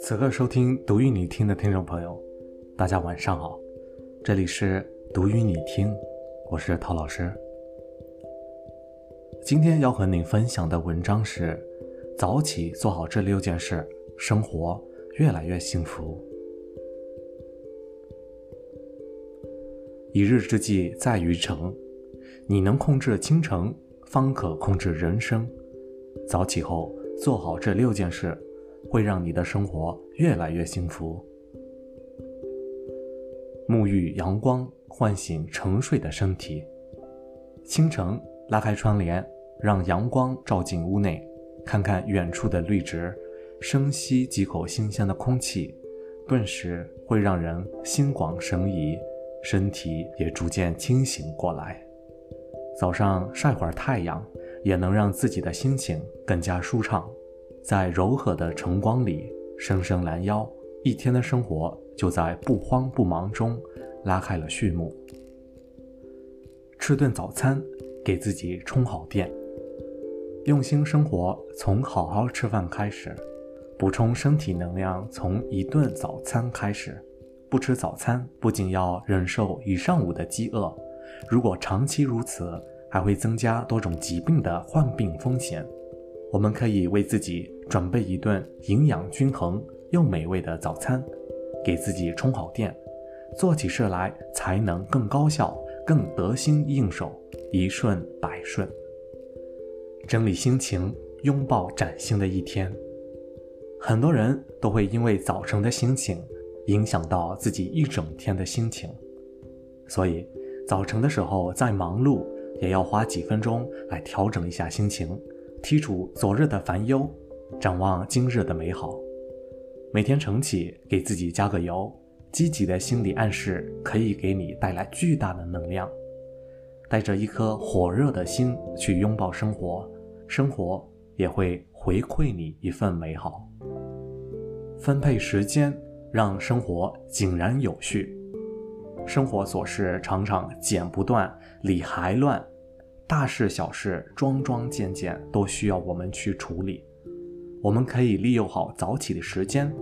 此刻收听读与你听的听众朋友，大家晚上好，这里是读与你听，我是陶老师。今天要和您分享的文章是：早起做好这六件事，生活越来越幸福。一日之计在于晨，你能控制清晨，方可控制人生。早起后做好这六件事。会让你的生活越来越幸福。沐浴阳光，唤醒沉睡的身体。清晨拉开窗帘，让阳光照进屋内，看看远处的绿植，深吸几口新鲜的空气，顿时会让人心广神怡，身体也逐渐清醒过来。早上晒会儿太阳，也能让自己的心情更加舒畅。在柔和的晨光里伸伸懒腰，一天的生活就在不慌不忙中拉开了序幕。吃顿早餐，给自己充好电。用心生活从好好吃饭开始，补充身体能量从一顿早餐开始。不吃早餐，不仅要忍受一上午的饥饿，如果长期如此，还会增加多种疾病的患病风险。我们可以为自己准备一顿营养均衡又美味的早餐，给自己充好电，做起事来才能更高效、更得心应手，一顺百顺。整理心情，拥抱崭新的一天。很多人都会因为早晨的心情影响到自己一整天的心情，所以早晨的时候再忙碌，也要花几分钟来调整一下心情。剔除昨日的烦忧，展望今日的美好。每天晨起，给自己加个油，积极的心理暗示可以给你带来巨大的能量。带着一颗火热的心去拥抱生活，生活也会回馈你一份美好。分配时间，让生活井然有序。生活琐事常常剪不断，理还乱。大事小事，桩桩件件都需要我们去处理。我们可以利用好早起的时间，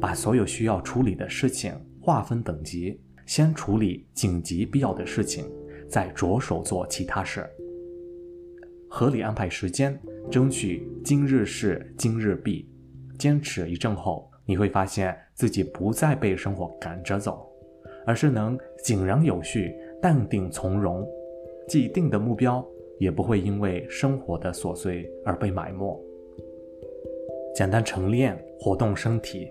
把所有需要处理的事情划分等级，先处理紧急必要的事情，再着手做其他事。合理安排时间，争取今日事今日毕。坚持一阵后，你会发现自己不再被生活赶着走，而是能井然有序、淡定从容。既定的目标。也不会因为生活的琐碎而被埋没。简单晨练，活动身体，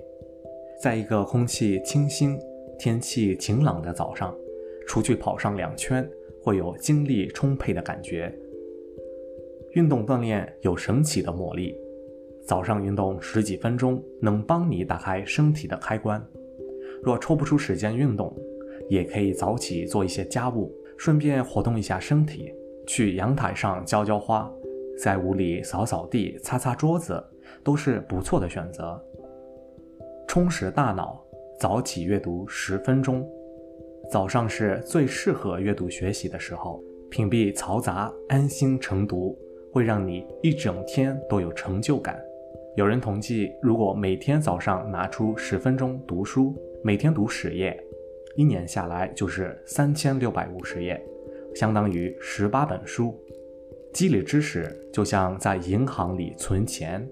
在一个空气清新、天气晴朗的早上，出去跑上两圈，会有精力充沛的感觉。运动锻炼有神奇的魔力，早上运动十几分钟，能帮你打开身体的开关。若抽不出时间运动，也可以早起做一些家务，顺便活动一下身体。去阳台上浇浇花，在屋里扫扫地、擦擦桌子，都是不错的选择。充实大脑，早起阅读十分钟。早上是最适合阅读学习的时候，屏蔽嘈杂，安心晨读，会让你一整天都有成就感。有人统计，如果每天早上拿出十分钟读书，每天读十页，一年下来就是三千六百五十页。相当于十八本书，积累知识就像在银行里存钱，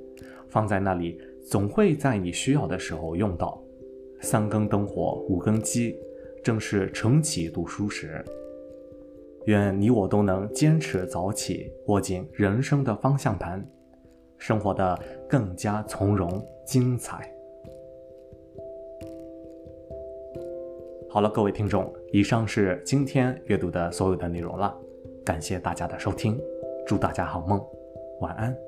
放在那里总会在你需要的时候用到。三更灯火五更鸡，正是晨起读书时。愿你我都能坚持早起，握紧人生的方向盘，生活的更加从容精彩。好了，各位听众，以上是今天阅读的所有的内容了，感谢大家的收听，祝大家好梦，晚安。